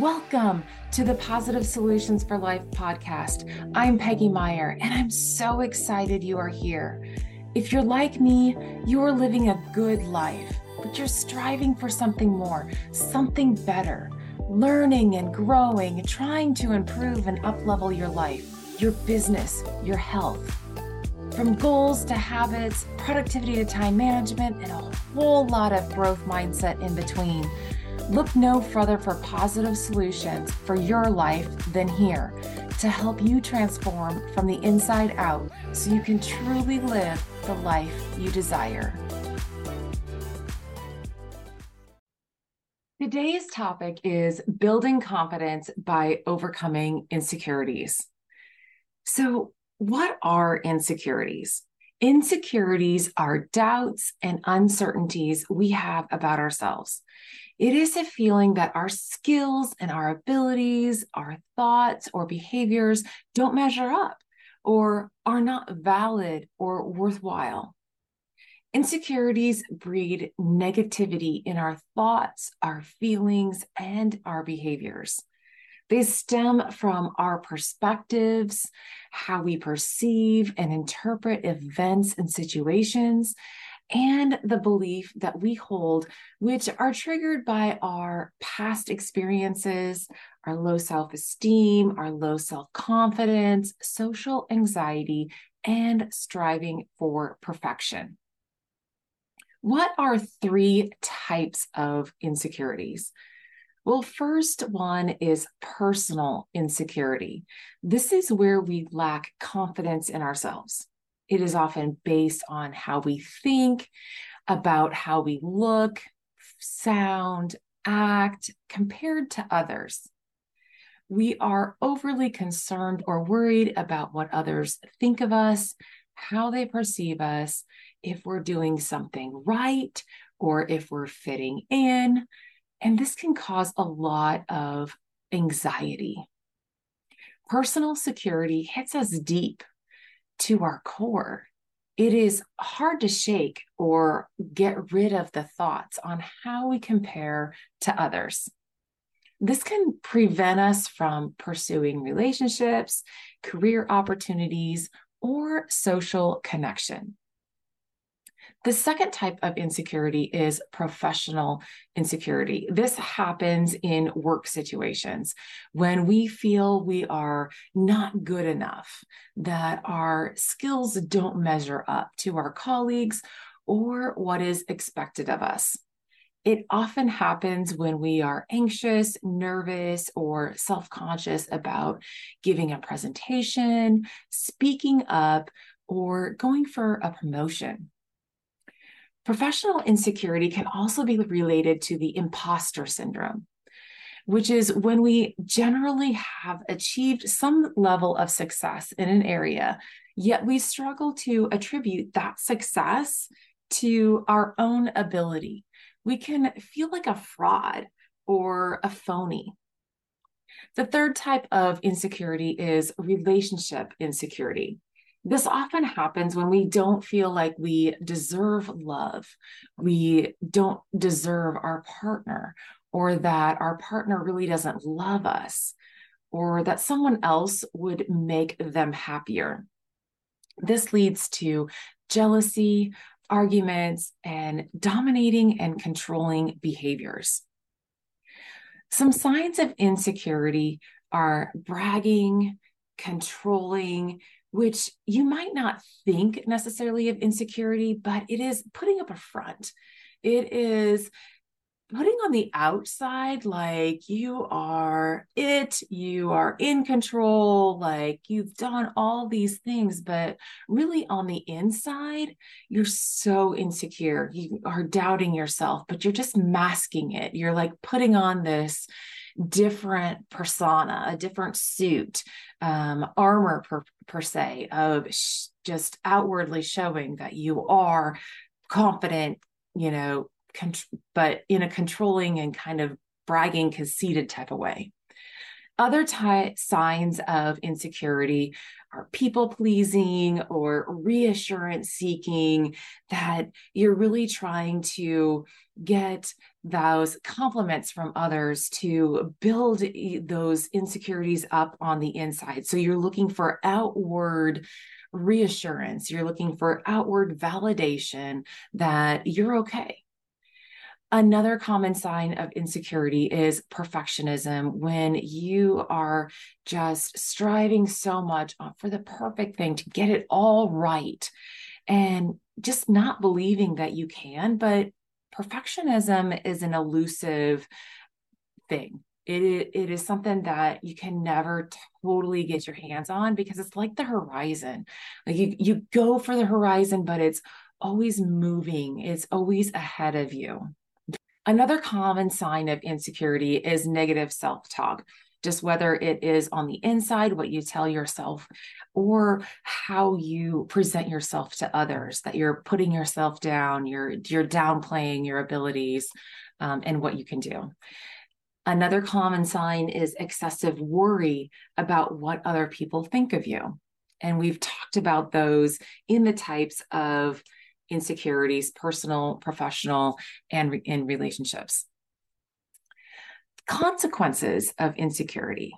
Welcome to the Positive Solutions for Life podcast. I'm Peggy Meyer, and I'm so excited you are here. If you're like me, you are living a good life, but you're striving for something more, something better, learning and growing, trying to improve and uplevel your life, your business, your health. From goals to habits, productivity to time management, and a whole lot of growth mindset in between. Look no further for positive solutions for your life than here to help you transform from the inside out so you can truly live the life you desire. Today's topic is building confidence by overcoming insecurities. So, what are insecurities? Insecurities are doubts and uncertainties we have about ourselves. It is a feeling that our skills and our abilities, our thoughts or behaviors don't measure up or are not valid or worthwhile. Insecurities breed negativity in our thoughts, our feelings, and our behaviors. They stem from our perspectives, how we perceive and interpret events and situations, and the belief that we hold, which are triggered by our past experiences, our low self esteem, our low self confidence, social anxiety, and striving for perfection. What are three types of insecurities? Well, first one is personal insecurity. This is where we lack confidence in ourselves. It is often based on how we think, about how we look, sound, act compared to others. We are overly concerned or worried about what others think of us, how they perceive us, if we're doing something right or if we're fitting in. And this can cause a lot of anxiety. Personal security hits us deep to our core, it is hard to shake or get rid of the thoughts on how we compare to others. This can prevent us from pursuing relationships, career opportunities, or social connection. The second type of insecurity is professional insecurity. This happens in work situations when we feel we are not good enough, that our skills don't measure up to our colleagues or what is expected of us. It often happens when we are anxious, nervous, or self conscious about giving a presentation, speaking up, or going for a promotion. Professional insecurity can also be related to the imposter syndrome, which is when we generally have achieved some level of success in an area, yet we struggle to attribute that success to our own ability. We can feel like a fraud or a phony. The third type of insecurity is relationship insecurity. This often happens when we don't feel like we deserve love, we don't deserve our partner, or that our partner really doesn't love us, or that someone else would make them happier. This leads to jealousy, arguments, and dominating and controlling behaviors. Some signs of insecurity are bragging, controlling, which you might not think necessarily of insecurity, but it is putting up a front. It is putting on the outside like you are it, you are in control, like you've done all these things, but really on the inside, you're so insecure. You are doubting yourself, but you're just masking it. You're like putting on this different persona, a different suit, um, armor per, per se, of sh- just outwardly showing that you are confident, you know, con- but in a controlling and kind of bragging, conceited type of way. Other ty- signs of insecurity are people pleasing or reassurance seeking, that you're really trying to get those compliments from others to build those insecurities up on the inside. So you're looking for outward reassurance, you're looking for outward validation that you're okay. Another common sign of insecurity is perfectionism when you are just striving so much for the perfect thing to get it all right and just not believing that you can. But perfectionism is an elusive thing. It, it is something that you can never totally get your hands on because it's like the horizon. Like you, you go for the horizon, but it's always moving, it's always ahead of you. Another common sign of insecurity is negative self talk just whether it is on the inside, what you tell yourself, or how you present yourself to others, that you're putting yourself down, you're, you're downplaying your abilities um, and what you can do. Another common sign is excessive worry about what other people think of you. And we've talked about those in the types of insecurities, personal, professional, and in relationships consequences of insecurity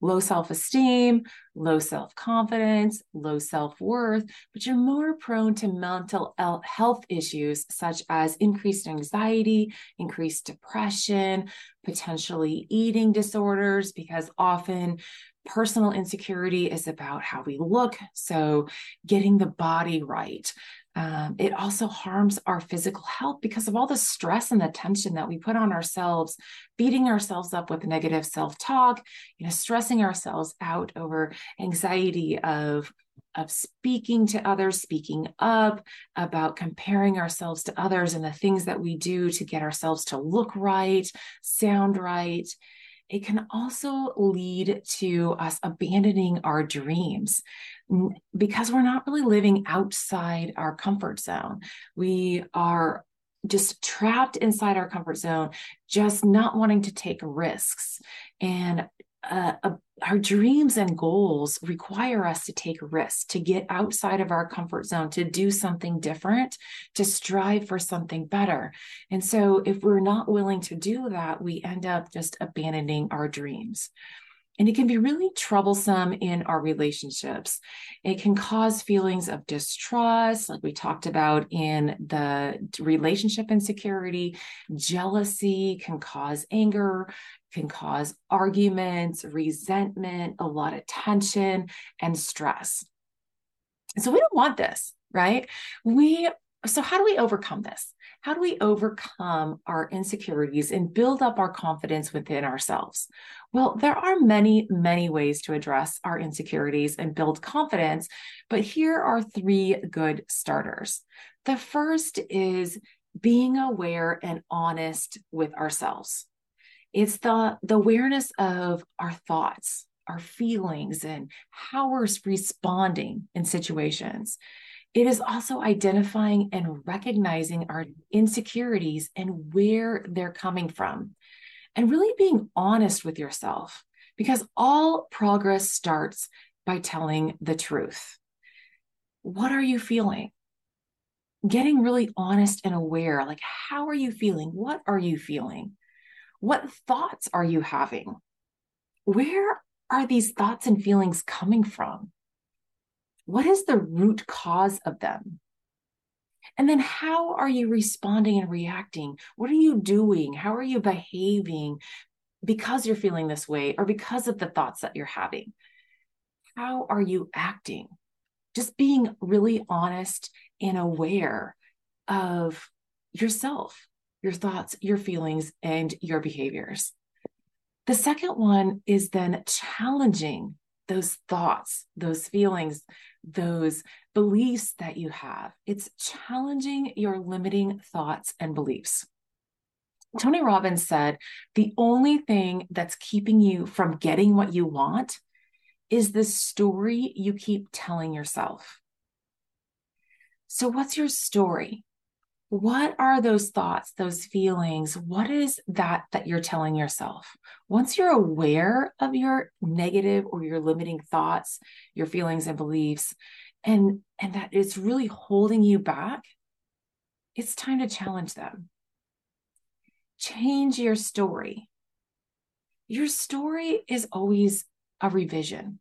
low self esteem, low self confidence, low self worth, but you're more prone to mental health issues such as increased anxiety, increased depression, potentially eating disorders, because often personal insecurity is about how we look. So, getting the body right, um, it also harms our physical health because of all the stress and the tension that we put on ourselves, beating ourselves up with negative self-talk, you know, stressing ourselves out over anxiety of of speaking to others, speaking up about comparing ourselves to others and the things that we do to get ourselves to look right, sound right it can also lead to us abandoning our dreams because we're not really living outside our comfort zone. We are just trapped inside our comfort zone, just not wanting to take risks. And uh, uh, our dreams and goals require us to take risks, to get outside of our comfort zone, to do something different, to strive for something better. And so, if we're not willing to do that, we end up just abandoning our dreams. And it can be really troublesome in our relationships. It can cause feelings of distrust, like we talked about in the relationship insecurity. Jealousy can cause anger, can cause arguments, resentment, a lot of tension, and stress. So we don't want this, right? We so how do we overcome this? How do we overcome our insecurities and build up our confidence within ourselves? Well, there are many, many ways to address our insecurities and build confidence, but here are three good starters. The first is being aware and honest with ourselves. It's the, the awareness of our thoughts, our feelings, and how we're responding in situations. It is also identifying and recognizing our insecurities and where they're coming from, and really being honest with yourself because all progress starts by telling the truth. What are you feeling? Getting really honest and aware like, how are you feeling? What are you feeling? What thoughts are you having? Where are these thoughts and feelings coming from? What is the root cause of them? And then how are you responding and reacting? What are you doing? How are you behaving because you're feeling this way or because of the thoughts that you're having? How are you acting? Just being really honest and aware of yourself, your thoughts, your feelings, and your behaviors. The second one is then challenging those thoughts, those feelings, those beliefs that you have. It's challenging your limiting thoughts and beliefs. Tony Robbins said the only thing that's keeping you from getting what you want is the story you keep telling yourself. So, what's your story? What are those thoughts those feelings what is that that you're telling yourself once you're aware of your negative or your limiting thoughts your feelings and beliefs and and that it's really holding you back it's time to challenge them change your story. Your story is always a revision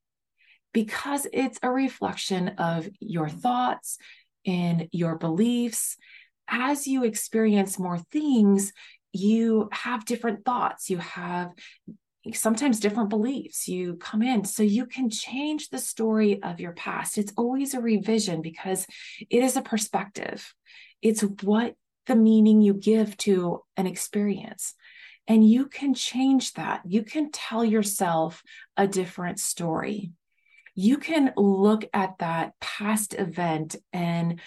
because it's a reflection of your thoughts and your beliefs. As you experience more things, you have different thoughts, you have sometimes different beliefs. You come in so you can change the story of your past. It's always a revision because it is a perspective, it's what the meaning you give to an experience. And you can change that. You can tell yourself a different story. You can look at that past event and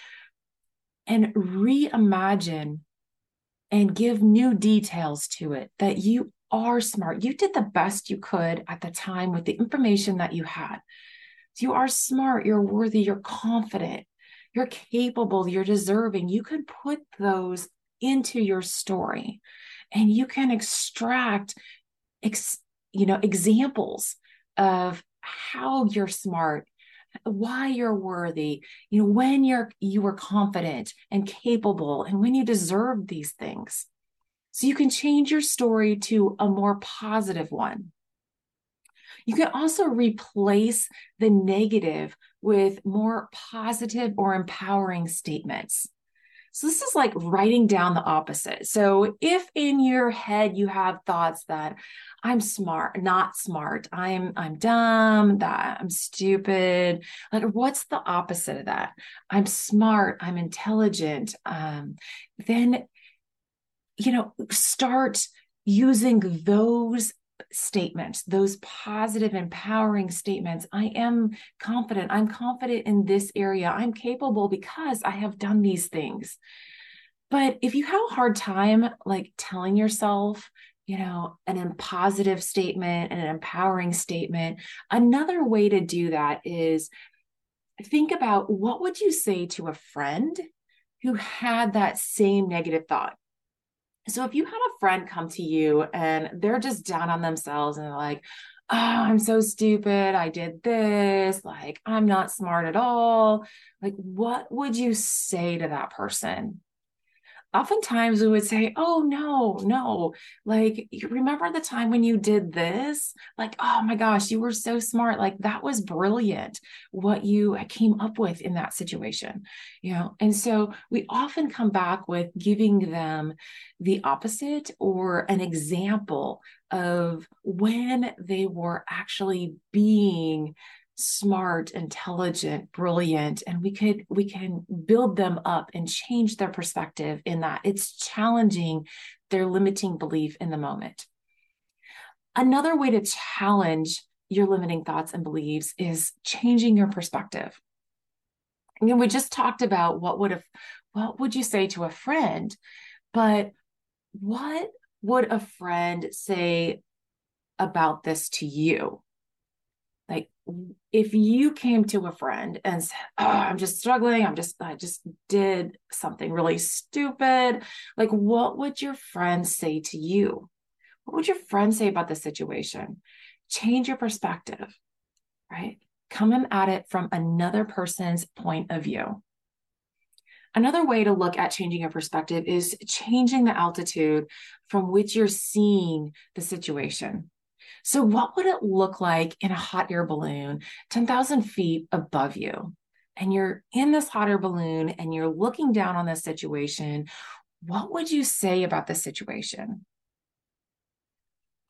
and reimagine and give new details to it that you are smart. You did the best you could at the time with the information that you had. You are smart, you're worthy, you're confident, you're capable, you're deserving. You can put those into your story and you can extract ex, you know examples of how you're smart why you're worthy you know when you're you were confident and capable and when you deserve these things. So you can change your story to a more positive one. You can also replace the negative with more positive or empowering statements so this is like writing down the opposite. So if in your head you have thoughts that I'm smart, not smart, I'm I'm dumb, that I'm stupid, like what's the opposite of that? I'm smart, I'm intelligent. Um, then you know, start using those statements, those positive, empowering statements. I am confident. I'm confident in this area. I'm capable because I have done these things. But if you have a hard time like telling yourself, you know, an positive statement and an empowering statement, another way to do that is think about what would you say to a friend who had that same negative thought? So if you had a friend come to you and they're just down on themselves and they're like, oh, I'm so stupid. I did this. Like, I'm not smart at all. Like, what would you say to that person? Oftentimes we would say, Oh, no, no. Like, you remember the time when you did this? Like, oh my gosh, you were so smart. Like, that was brilliant what you uh, came up with in that situation, you know? And so we often come back with giving them the opposite or an example of when they were actually being smart intelligent brilliant and we could we can build them up and change their perspective in that it's challenging their limiting belief in the moment. Another way to challenge your limiting thoughts and beliefs is changing your perspective. I mean, we just talked about what would have what would you say to a friend but what would a friend say about this to you if you came to a friend and said, oh, I'm just struggling, I'm just, I just did something really stupid, like what would your friend say to you? What would your friend say about the situation? Change your perspective, right? Come at it from another person's point of view. Another way to look at changing your perspective is changing the altitude from which you're seeing the situation. So, what would it look like in a hot air balloon 10,000 feet above you? And you're in this hot air balloon and you're looking down on this situation. What would you say about the situation?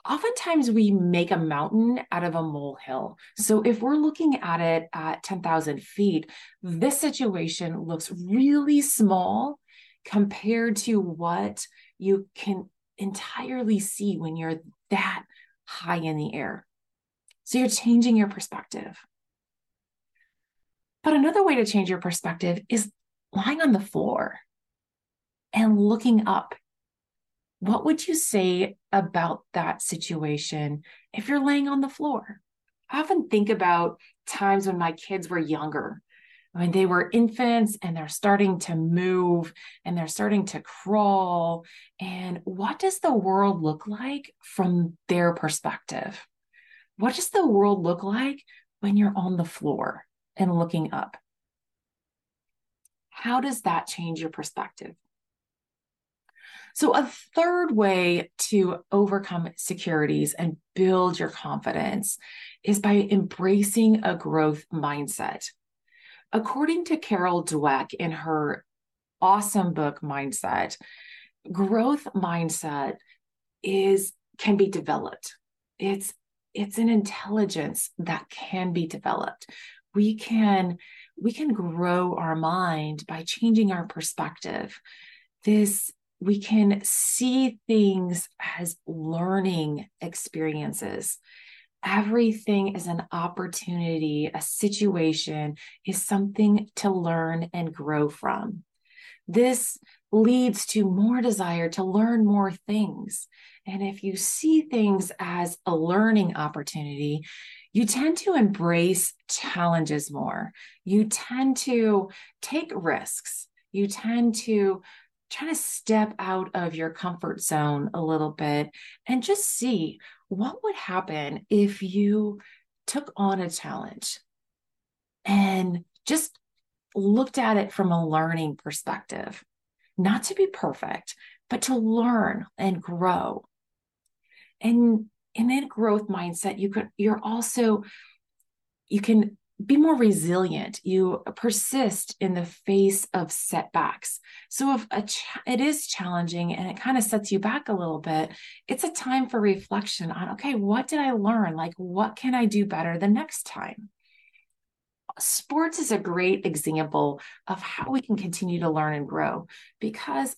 Oftentimes, we make a mountain out of a molehill. So, if we're looking at it at 10,000 feet, this situation looks really small compared to what you can entirely see when you're that high in the air. So you're changing your perspective. But another way to change your perspective is lying on the floor and looking up. What would you say about that situation if you're laying on the floor? I often think about times when my kids were younger, when they were infants and they're starting to move and they're starting to crawl. And what does the world look like from their perspective? What does the world look like when you're on the floor and looking up? How does that change your perspective? So, a third way to overcome securities and build your confidence is by embracing a growth mindset. According to Carol Dweck in her awesome book, Mindset, growth mindset is can be developed. It's it's an intelligence that can be developed. We can we can grow our mind by changing our perspective. This we can see things as learning experiences. Everything is an opportunity, a situation is something to learn and grow from. This leads to more desire to learn more things. And if you see things as a learning opportunity, you tend to embrace challenges more. You tend to take risks. You tend to try to step out of your comfort zone a little bit and just see what would happen if you took on a challenge and just looked at it from a learning perspective, not to be perfect, but to learn and grow. And in that growth mindset, you could you're also you can be more resilient. You persist in the face of setbacks. So if a ch- it is challenging and it kind of sets you back a little bit it's a time for reflection on okay what did i learn? Like what can i do better the next time? Sports is a great example of how we can continue to learn and grow because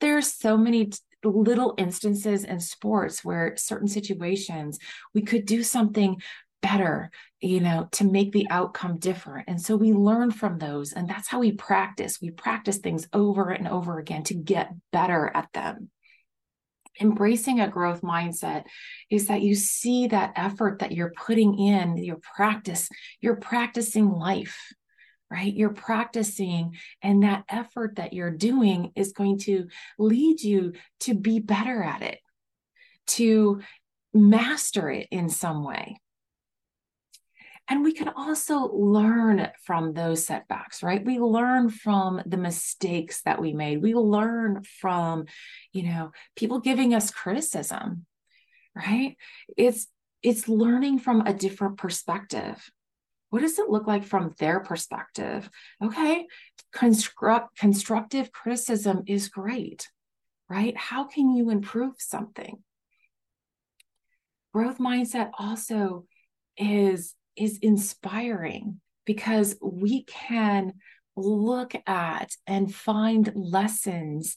there's so many t- little instances in sports where certain situations we could do something better you know to make the outcome different. And so we learn from those and that's how we practice. We practice things over and over again to get better at them. Embracing a growth mindset is that you see that effort that you're putting in your practice you're practicing life right? You're practicing and that effort that you're doing is going to lead you to be better at it to master it in some way and we can also learn from those setbacks, right? We learn from the mistakes that we made. We learn from, you know, people giving us criticism, right? It's it's learning from a different perspective. What does it look like from their perspective? Okay, construct constructive criticism is great, right? How can you improve something? Growth mindset also is is inspiring because we can look at and find lessons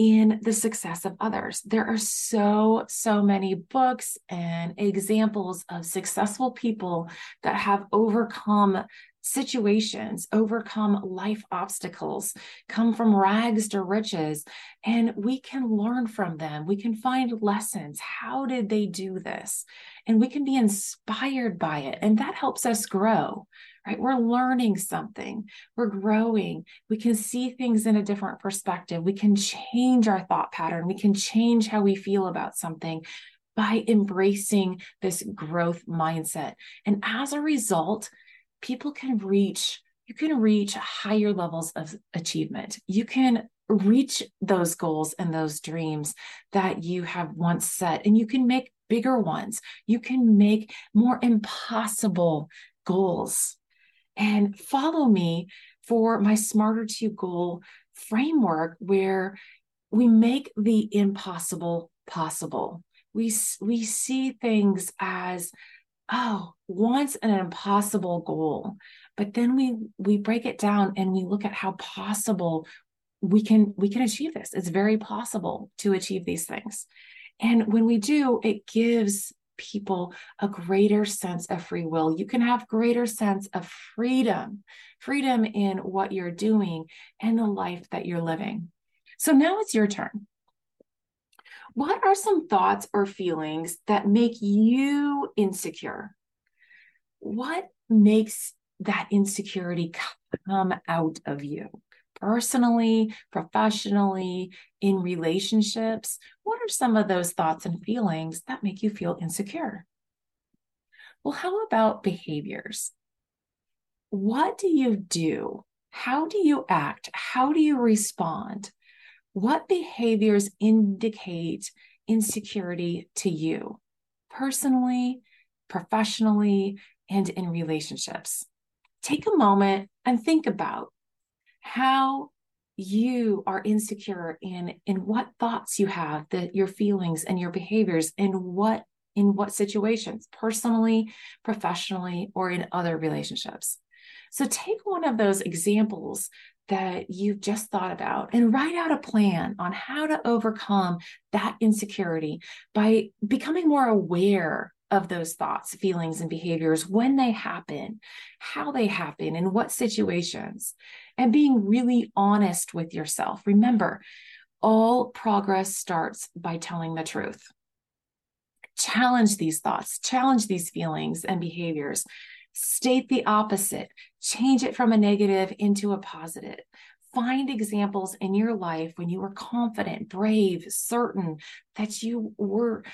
in the success of others. There are so, so many books and examples of successful people that have overcome situations, overcome life obstacles, come from rags to riches, and we can learn from them. We can find lessons. How did they do this? And we can be inspired by it. And that helps us grow, right? We're learning something, we're growing. We can see things in a different perspective. We can change our thought pattern, we can change how we feel about something by embracing this growth mindset. And as a result, people can reach you can reach higher levels of achievement. You can reach those goals and those dreams that you have once set and you can make bigger ones. You can make more impossible goals. And follow me for my smarter to goal framework where we make the impossible possible. We we see things as oh, once an impossible goal, but then we we break it down and we look at how possible we can we can achieve this. It's very possible to achieve these things. And when we do, it gives people a greater sense of free will. You can have greater sense of freedom, freedom in what you're doing and the life that you're living. So now it's your turn. What are some thoughts or feelings that make you insecure? What makes that insecurity come out of you? Personally, professionally, in relationships, what are some of those thoughts and feelings that make you feel insecure? Well, how about behaviors? What do you do? How do you act? How do you respond what behaviors indicate insecurity to you personally, professionally, and in relationships. Take a moment and think about how you are insecure in in what thoughts you have that your feelings and your behaviors and what in what situations personally professionally or in other relationships so take one of those examples that you've just thought about and write out a plan on how to overcome that insecurity by becoming more aware of those thoughts, feelings, and behaviors when they happen, how they happen, in what situations, and being really honest with yourself. Remember, all progress starts by telling the truth. Challenge these thoughts, challenge these feelings and behaviors. State the opposite, change it from a negative into a positive. Find examples in your life when you were confident, brave, certain that you were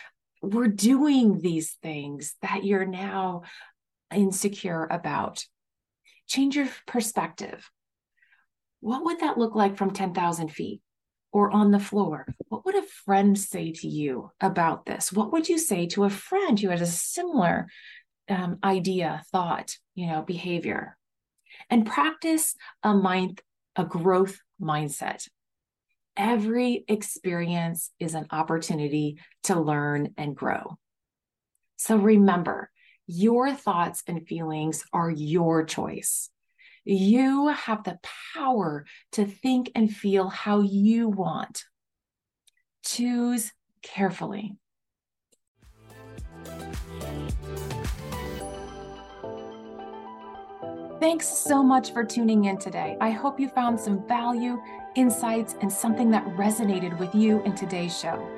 we're doing these things that you're now insecure about. Change your perspective. What would that look like from 10,000 feet or on the floor? What would a friend say to you about this? What would you say to a friend who has a similar um, idea, thought, you know, behavior? And practice a mind, a growth mindset every experience is an opportunity to learn and grow. So remember, your thoughts and feelings are your choice. You have the power to think and feel how you want. Choose carefully. Thanks so much for tuning in today. I hope you found some value, insights, and something that resonated with you in today's show.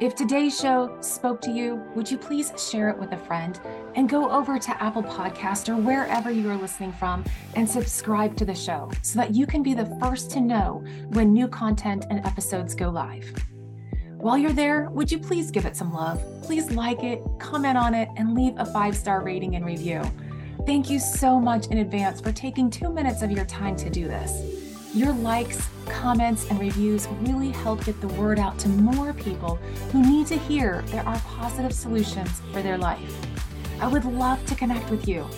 If today's show spoke to you, would you please share it with a friend and go over to Apple Podcast or wherever you are listening from and subscribe to the show so that you can be the first to know when new content and episodes go live. While you're there, would you please give it some love? Please like it, comment on it, and leave a five star rating and review. Thank you so much in advance for taking two minutes of your time to do this. Your likes, comments, and reviews really help get the word out to more people who need to hear there are positive solutions for their life. I would love to connect with you.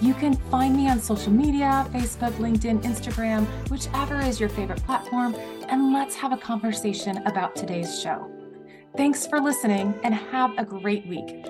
You can find me on social media Facebook, LinkedIn, Instagram, whichever is your favorite platform, and let's have a conversation about today's show. Thanks for listening and have a great week.